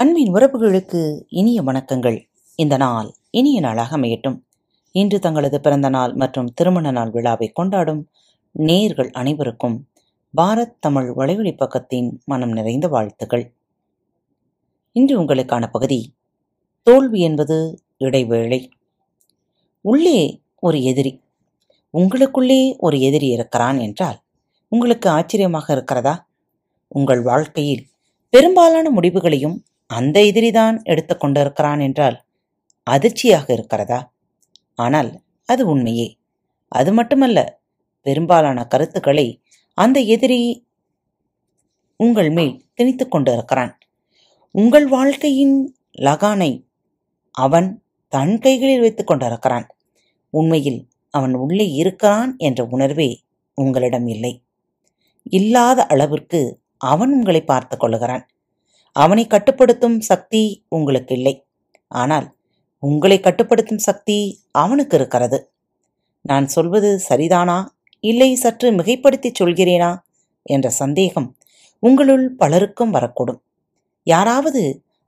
அன்பின் உறவுகளுக்கு இனிய வணக்கங்கள். இந்த நாள் இனிய நாளாக அமையட்டும். இன்று தங்களது பிறந்த நாள் மற்றும் திருமண நாள் விழாவை கொண்டாடும் நேர்கள் அனைவருக்கும் பாரத் தமிழ் வலைவழி பக்கத்தின் மனம் நிறைந்த வாழ்த்துக்கள். இன்று உங்களுக்கான பகுதி தோல்வி என்பது இடைவேளை. உள்ளே ஒரு எதிரி உங்களுக்குள்ளே ஒரு எதிரி இருக்கிறான் என்றால் உங்களுக்கு ஆச்சரியமாக இருக்கிறதா? உங்கள் வாழ்க்கையில் பெரும்பாலான முடிவுகளையும் அந்த எதிரிதான் எடுத்துக்கொண்டிருக்கிறான் என்றால் அதிர்ச்சியாக இருக்கிறதா? ஆனால் அது உண்மையே. அது மட்டுமல்ல பெரும்பாலான கருத்துக்களை அந்த எதிரி உங்கள் மேல் திணித்து கொண்டிருக்கிறான். உங்கள் வாழ்க்கையின் லகானை அவன் தன் கைகளில் வைத்துக் கொண்டிருக்கிறான். உண்மையில் அவன் உள்ளே இருக்கிறான் என்ற உணர்வே உங்களிடம் இல்லை. இல்லாத அளவிற்கு அவன் உங்களை பார்த்து கொள்கிறான் அவனை கட்டுப்படுத்தும் சக்தி உங்களுக்கு இல்லை ஆனால் உங்களை கட்டுப்படுத்தும் சக்தி அவனுக்கு இருக்கிறது. நான் சொல்வது சரிதானா? இல்லை சற்று மிகைப்படுத்தி சொல்கிறேனா? என்ற சந்தேகம் உங்களுள் பலருக்கும் வரக்கூடும். யாராவது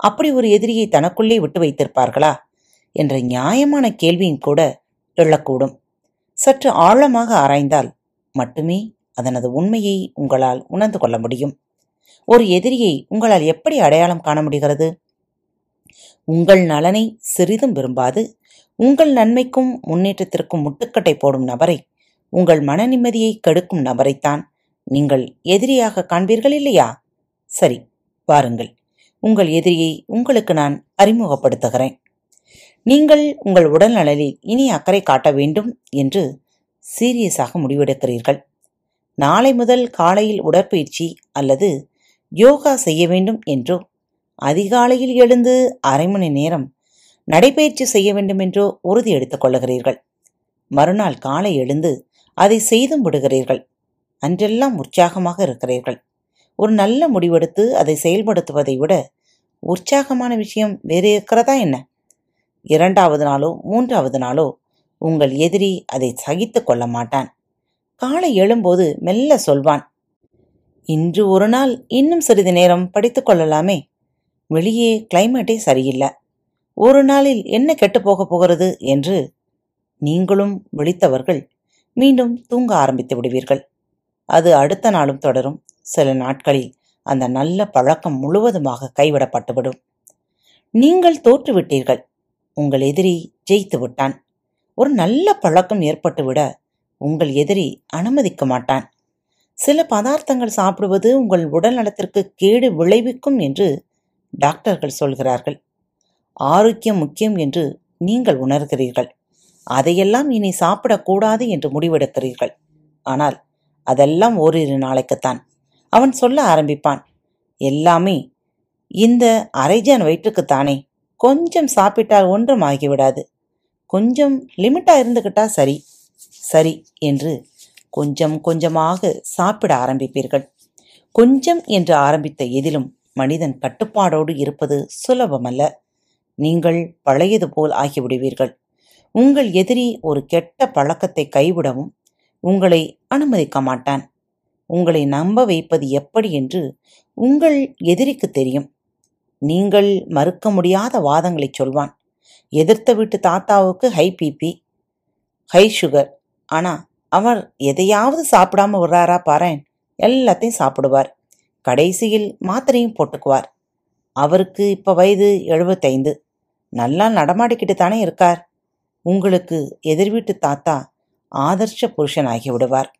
அப்படி ஒரு எதிரியை தனக்குள்ளே விட்டு வைத்திருப்பார்களா? என்ற நியாயமான கேள்வியும் கூட எழக்கூடும். சற்று ஆழமாக ஆராய்ந்தால் மட்டுமே அதனது உண்மையை உங்களால் உணர்ந்து கொள்ள முடியும். ஒரு எதிரியை உங்களால் எப்படி அடையாளம் காண முடிகிறது? உங்கள் நலனை சிறிதும் விரும்பாது. உங்கள் நன்மைக்கும் முன்னேற்றத்திற்கும் முட்டுக்கட்டை போடும் நபரை உங்கள் மன நிம்மதியை கெடுக்கும் நபரைத்தான் நீங்கள் எதிரியாக காண்பீர்கள் இல்லையா? சரி வாருங்கள். உங்கள் எதிரியை உங்களுக்கு நான் அறிமுகப்படுத்துகிறேன். நீங்கள் உங்கள் உடல் நலனில் இனி அக்கறை காட்ட வேண்டும் என்று சீரியஸாக முடிவெடுக்கிறீர்கள். நாளை முதல் காலையில் உடற்பயிற்சி அல்லது யோகா செய்ய வேண்டும் என்றோ? அதிகாலையில் எழுந்து அரை மணி நேரம் நடைபயிற்சி செய்ய வேண்டும் என்றோ உறுதி எடுத்துக் கொள்ளுகிறீர்கள். மறுநாள் காலை எழுந்து அதை செய்தும் விடுகிறீர்கள். அன்றெல்லாம் உற்சாகமாக இருக்கிறீர்கள். ஒரு நல்ல முடிவெடுத்து அதை செயல்படுத்துவதை விட உற்சாகமான விஷயம் வேறு இருக்கிறதா என்ன? இரண்டாவது நாளோ மூன்றாவது நாளோ உங்கள் எதிரி அதை சகித்து கொள்ள மாட்டான். காலை எழும்போது மெல்ல சொல்வான் இன்று ஒரு நாள் இன்னும் சிறிது நேரம் படித்துக் கொள்ளலாமே. வெளியே கிளைமேட்டே சரியில்லை. ஒரு நாளில் என்ன கெட்டுப் போகப் போகிறது என்று நீங்களும் விழித்தவர்கள் மீண்டும் தூங்க ஆரம்பித்து விடுவீர்கள். அது அடுத்த நாளும் தொடரும். சில நாட்களில் அந்த நல்ல பழக்கம் முழுவதுமாக கைவிடப்பட்டுவிடும் நீங்கள் தோற்றுவிட்டீர்கள் உங்கள் எதிரி ஜெயித்து விட்டான். ஒரு நல்ல பழக்கம் ஏற்பட்டுவிட உங்கள் எதிரி அனுமதிக்க மாட்டான். சில பதார்த்தங்கள் சாப்பிடுவது உங்கள் உடல் நலத்திற்கு கேடு விளைவிக்கும் என்று டாக்டர்கள் சொல்கிறார்கள். ஆரோக்கியம் முக்கியம் என்று நீங்கள் உணர்கிறீர்கள். அதையெல்லாம் இனி சாப்பிடக்கூடாது என்று முடிவெடுக்கிறீர்கள். ஆனால் அதெல்லாம் ஓரிரு நாளைக்குத்தான். அவன் சொல்ல ஆரம்பிப்பான். எல்லாமே இந்த அரைஜான் வயிற்றுக்குத்தானே. கொஞ்சம் சாப்பிட்டால் ஒன்றும் ஆகிவிடாது. கொஞ்சம் லிமிட்டாக இருந்துக்கிட்டா சரி. சரி என்று கொஞ்சம் கொஞ்சமாக சாப்பிட ஆரம்பிப்பீர்கள். கொஞ்சம் என்று ஆரம்பித்த எதிலும் மனிதன் கட்டுப்பாடோடு இருப்பது சுலபமல்ல. நீங்கள் பழையது போல் ஆகிவிடுவீர்கள். உங்கள் எதிரி ஒரு கெட்ட பழக்கத்தை கைவிடவும் உங்களை அனுமதிக்க மாட்டான். உங்களை நம்ப வைப்பது எப்படி என்று உங்கள் எதிரிக்கு தெரியும். நீங்கள் மறுக்க முடியாத வாதங்களை சொல்வான். எதிர்த்த வீட்டு தாத்தாவுக்கு ஹை பிபி ஹை சுகர். ஆனால் அவர் எதையாவது சாப்பிடாம விடுறாரா பாரேன். எல்லாத்தையும் சாப்பிடுவார். கடைசியில் மாத்திரையும் போட்டுக்குவார். அவருக்கு இப்ப வயது எழுபத்தைந்து. நல்லா நடமாடிக்கிட்டு தானே இருக்கார். உங்களுக்கு எதிர் வீட்டு தாத்தா ஆதர்ஷ புருஷன் ஆகி விடுவார்.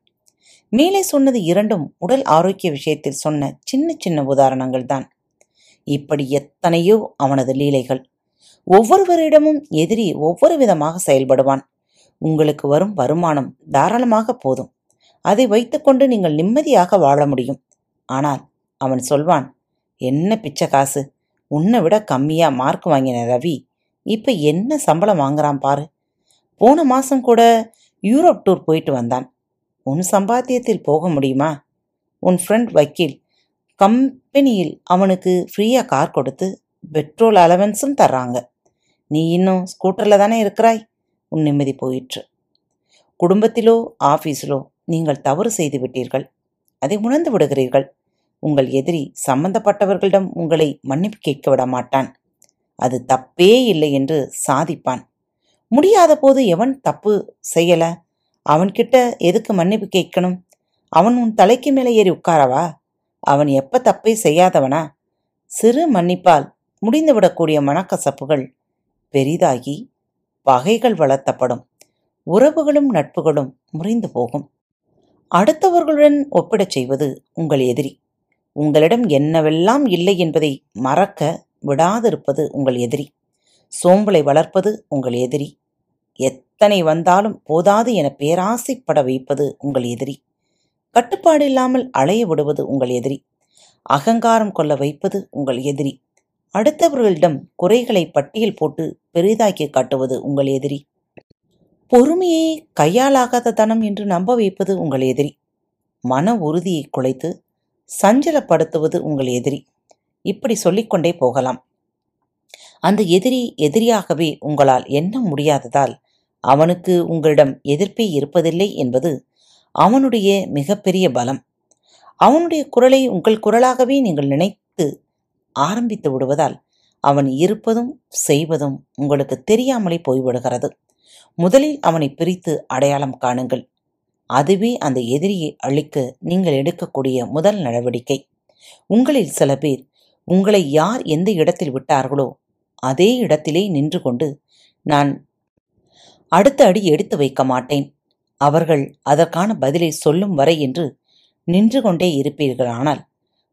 மேலே சொன்னது இரண்டும் உடல் ஆரோக்கிய விஷயத்தில் சொன்ன சின்ன சின்ன உதாரணங்கள் தான் இப்படி எத்தனையோ அவனது லீலைகள். ஒவ்வொருவரிடமும் எதிரி ஒவ்வொரு விதமாக செயல்படுவான். உங்களுக்கு வரும் வருமானம் தாராளமாக போதும். அதை வைத்துக்கொண்டு நீங்கள் நிம்மதியாக வாழ முடியும். ஆனால் அவன் சொல்வான் என்ன பிச்சை காசு? உன்னை விட கம்மியாக மார்க் வாங்கின ரவி இப்போ என்ன சம்பளம் வாங்குறான் பாரு. போன மாதம் கூட யூரோப் டூர் போயிட்டு வந்தான். உன் சம்பாத்தியத்தில் போக முடியுமா? உன் ஃப்ரெண்ட் வக்கீல் கம்பெனியில் அவனுக்கு ஃப்ரீயாக கார் கொடுத்து பெட்ரோல் அலவன்ஸும் தர்றாங்க. நீ இன்னும் ஸ்கூட்டரில் தானே இருக்கிறாய்? உன் நிம்மதி போயிற்று. குடும்பத்திலோ ஆபீஸிலோ நீங்கள் தவறு செய்து விட்டீர்கள். அதை உணர்ந்து விடுகிறீர்கள். உங்கள் எதிரி சம்பந்தப்பட்டவர்களிடம் உங்களை மன்னிப்பு கேட்க விட மாட்டான். அது தப்பே இல்லை என்று சாதிப்பான். முடியாத போது எவன் தப்பு செய்யல? அவன்கிட்ட எதுக்கு மன்னிப்பு கேட்கணும்? அவன் உன் தலைக்கு மேலே ஏறி உட்காரவா? அவன் எப்ப தப்பை செய்யாதவனா? சிறு மன்னிப்பால் முடிந்துவிடக்கூடிய மனக்கசப்புகள் பெரிதாகி பகைகள் வளர்த்தப்படும். உறவுகளும் நட்புகளும் முறிந்து போகும். அடுத்தவர்களுடன் ஒப்பிடச் செய்வது உங்கள் எதிரி. உங்களிடம் என்னவெல்லாம் இல்லை என்பதை மறக்க விடாதிருப்பது உங்கள் எதிரி. சோம்பலை வளர்ப்பது உங்கள் எதிரி. எத்தனை வந்தாலும் போதாது என பேராசைப்பட வைப்பது உங்கள் எதிரி. கட்டுப்பாடு இல்லாமல் அலைய விடுவது உங்கள் எதிரி. அகங்காரம் கொள்ள வைப்பது உங்கள் எதிரி. அடுத்தவர்களிடம் குறைகளை பட்டியல் போட்டு பெரிதாக்கி காட்டுவது உங்கள் எதிரி. பொறுமையை கையாலாகாத தனம் என்று நம்ப வைப்பது உங்கள் எதிரி. மன உறுதியை குலைத்து சஞ்சலப்படுத்துவது உங்கள் எதிரி. இப்படி சொல்லிக்கொண்டே போகலாம். அந்த எதிரி எதிரியாகவே உங்களால் எண்ண முடியாததால் அவனுக்கு உங்களிடம் எதிர்ப்பே இருப்பதில்லை என்பது அவனுடைய மிகப்பெரிய பலம். அவனுடைய குரலை உங்கள் குரலாகவே நீங்கள் நினைத்து ஆரம்பித்து விடுவதால் அவன் இருப்பதும் செய்வதும் உங்களுக்கு தெரியாமலே போய்விடுகிறது. முதலில் அவனை பிரித்து அடையாளம் காணுங்கள். அதுவே அந்த எதிரியை அழிக்க நீங்கள் எடுக்கக்கூடிய முதல் நடவடிக்கை. உங்களில் சில பேர் உங்களை யார் எந்த இடத்தில் விட்டார்களோ அதே இடத்திலே நின்று கொண்டு நான் அடுத்த அடி எடுத்து வைக்க மாட்டேன். அவர்கள் அதற்கான பதிலை சொல்லும் வரை என்று நின்று கொண்டே இருப்பீர்களானால்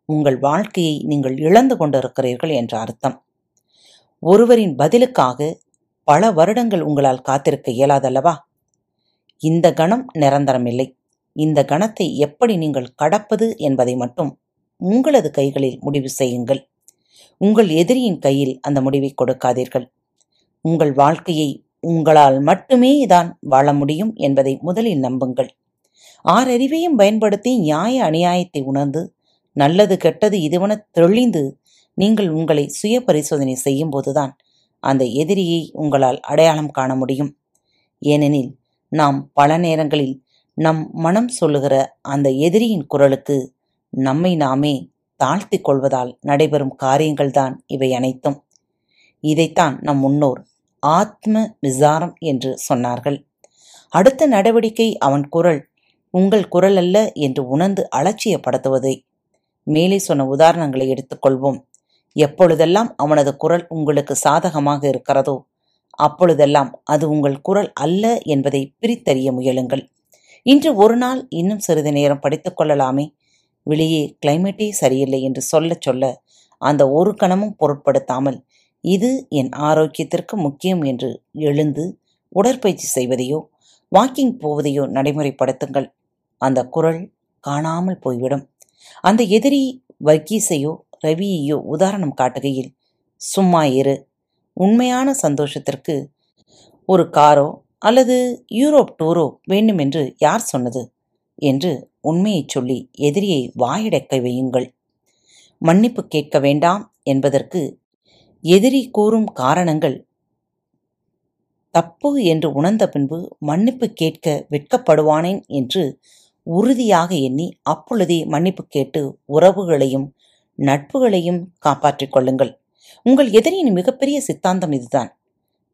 உங்கள் வாழ்க்கையை நீங்கள் இழந்து கொண்டிருக்கிறீர்கள் என்ற அர்த்தம். ஒருவரின் பதிலுக்காக பல வருடங்கள் உங்களால் காத்திருக்க இயலாதல்லவா? இந்த கணம் நிரந்தரமில்லை. இந்த கணத்தை எப்படி நீங்கள் கடப்பது என்பதை மட்டும் உங்களது கைகளில் முடிவு செய்யுங்கள். உங்கள் எதிரியின் கையில் அந்த முடிவை கொடுக்காதீர்கள். உங்கள் வாழ்க்கையை உங்களால் மட்டுமே தான் வாழ முடியும் என்பதை முதலில் நம்புங்கள். ஆறறிவையும் பயன்படுத்தி நியாய அநியாயத்தை உணர்ந்து நல்லது கெட்டது இதுவென தெளிந்து நீங்கள் உங்களை சுய பரிசோதனை செய்யும் போதுதான் அந்த எதிரியை உங்களால் அடையாளம் காண முடியும். ஏனெனில் நாம் பல நேரங்களில் நம் மனம் சொல்லுகிற அந்த எதிரியின் குரலுக்கு நம்மை நாமே தாழ்த்திக் கொள்வதால் நடைபெறும் காரியங்கள்தான் இவை அனைத்தும். இதைத்தான் நம் முன்னோர் ஆத்ம விசாரம் என்று சொன்னார்கள். அடுத்த நடவடிக்கை அவன் குரல் உங்கள் குரல் அல்ல என்று உணர்ந்து அலட்சியப்படுத்துவதை. மேலே சொன்ன உதாரணங்களை எடுத்துக்கொள்வோம். எப்பொழுதெல்லாம் அவனது குரல் உங்களுக்கு சாதகமாக இருக்கிறதோ அப்பொழுதெல்லாம் அது உங்கள் குரல் அல்ல என்பதை பிரித்தறிய முயலுங்கள். இன்று ஒரு நாள் இன்னும் சிறிது நேரம் படித்துக் கொள்ளலாமே. வெளியே கிளைமேட்டே சரியில்லை என்று சொல்ல சொல்ல அந்த ஒரு கணமும் பொருட்படுத்தாமல் இது என் ஆரோக்கியத்திற்கு முக்கியம் என்று எழுந்து உடற்பயிற்சி செய்வதையோ வாக்கிங் போவதையோ நடைமுறைப்படுத்துங்கள். அந்த குரல் காணாமல் போய்விடும். அந்த எதிரி வர்கீஸையோ ரவியையோ உதாரணம் காட்டுகையில் சும்மா இரு. உண்மையான சந்தோஷத்திற்கு ஒரு காரோ அல்லது யூரோப் டூரோ வேண்டுமென்று யார் சொன்னது? என்று உண்மையைச் சொல்லி எதிரியை வாயடைக்க வையுங்கள். மன்னிப்பு கேட்க வேண்டாம் என்பதற்கு எதிரி கூறும் காரணங்கள் தப்பு என்று உணர்ந்த பின்பு மன்னிப்பு கேட்க வெட்கப்படுவானேன் என்று உறுதியாக எண்ணி அப்பொழுதே மன்னிப்பு கேட்டு உறவுகளையும் நட்புகளையும் காப்பாற்றிக் கொள்ளுங்கள். உங்கள் எதிரியின் மிகப்பெரிய சித்தாந்தம் இதுதான்.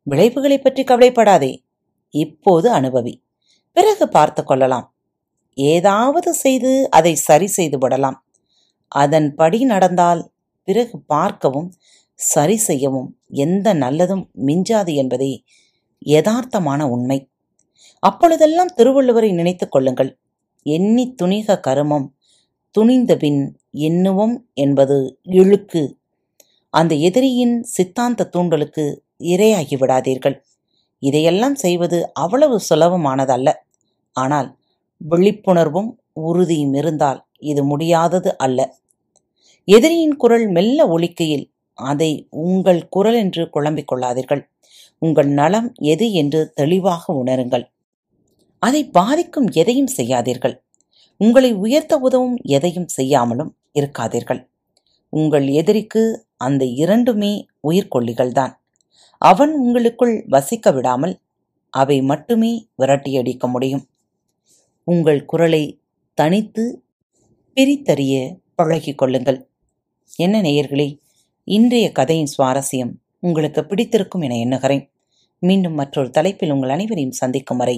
விளைவுகளை பற்றி கவலைப்படாதே. இப்போது அனுபவி. பிறகு பார்த்து கொள்ளலாம். ஏதாவது செய்து அதை சரி செய்து விடலாம். அதன்படி நடந்தால் பிறகு பார்க்கவும் சரி செய்யவும் எந்த நல்லதும் மிஞ்சாது என்பதே யதார்த்தமான உண்மை. அப்பொழுதெல்லாம் திருவள்ளுவரை நினைத்துக் கொள்ளுங்கள். எண்ணி துணிக கருமம். துணிந்தபின் எண்ணுவோம் என்பது இழுக்கு. அந்த எதிரியின் சித்தாந்த தூண்டலுக்கு இரையாகி விடாதீர்கள். இதையெல்லாம் செய்வது அவ்வளவு சுலபமானதல்ல. ஆனால் விழிப்புணர்வும் உறுதியும் இருந்தால் இது முடியாதது அல்ல. எதிரியின் குரல் மெல்ல ஒழிக்கையில் அதை உங்கள் குரல் என்று குழம்பிக் கொள்ளாதீர்கள். உங்கள் நலம் எது என்று தெளிவாக உணருங்கள். அதை பாதிக்கும் எதையும் செய்யாதீர்கள். உங்களை உயர்த்த உதவும் எதையும் செய்யாமலும் இருக்காதீர்கள். உங்கள் எதிரிக்கு அந்த இரண்டுமே உயிர்கொல்லிகள்தான் அவன் உங்களுக்குள் வசிக்க விடாமல் அவை மட்டுமே விரட்டியடிக்க முடியும். உங்கள் குரலை தனித்து பிரித்தறிய பழகிக் கொள்ளுங்கள். என்ன நேயர்களே இன்றைய கதையின் சுவாரஸ்யம் உங்களுக்கு பிடித்திருக்கும் என எண்ணுகிறேன். மீண்டும் மற்றொரு தலைப்பில் உங்கள் அனைவரையும் சந்திக்கும் வரை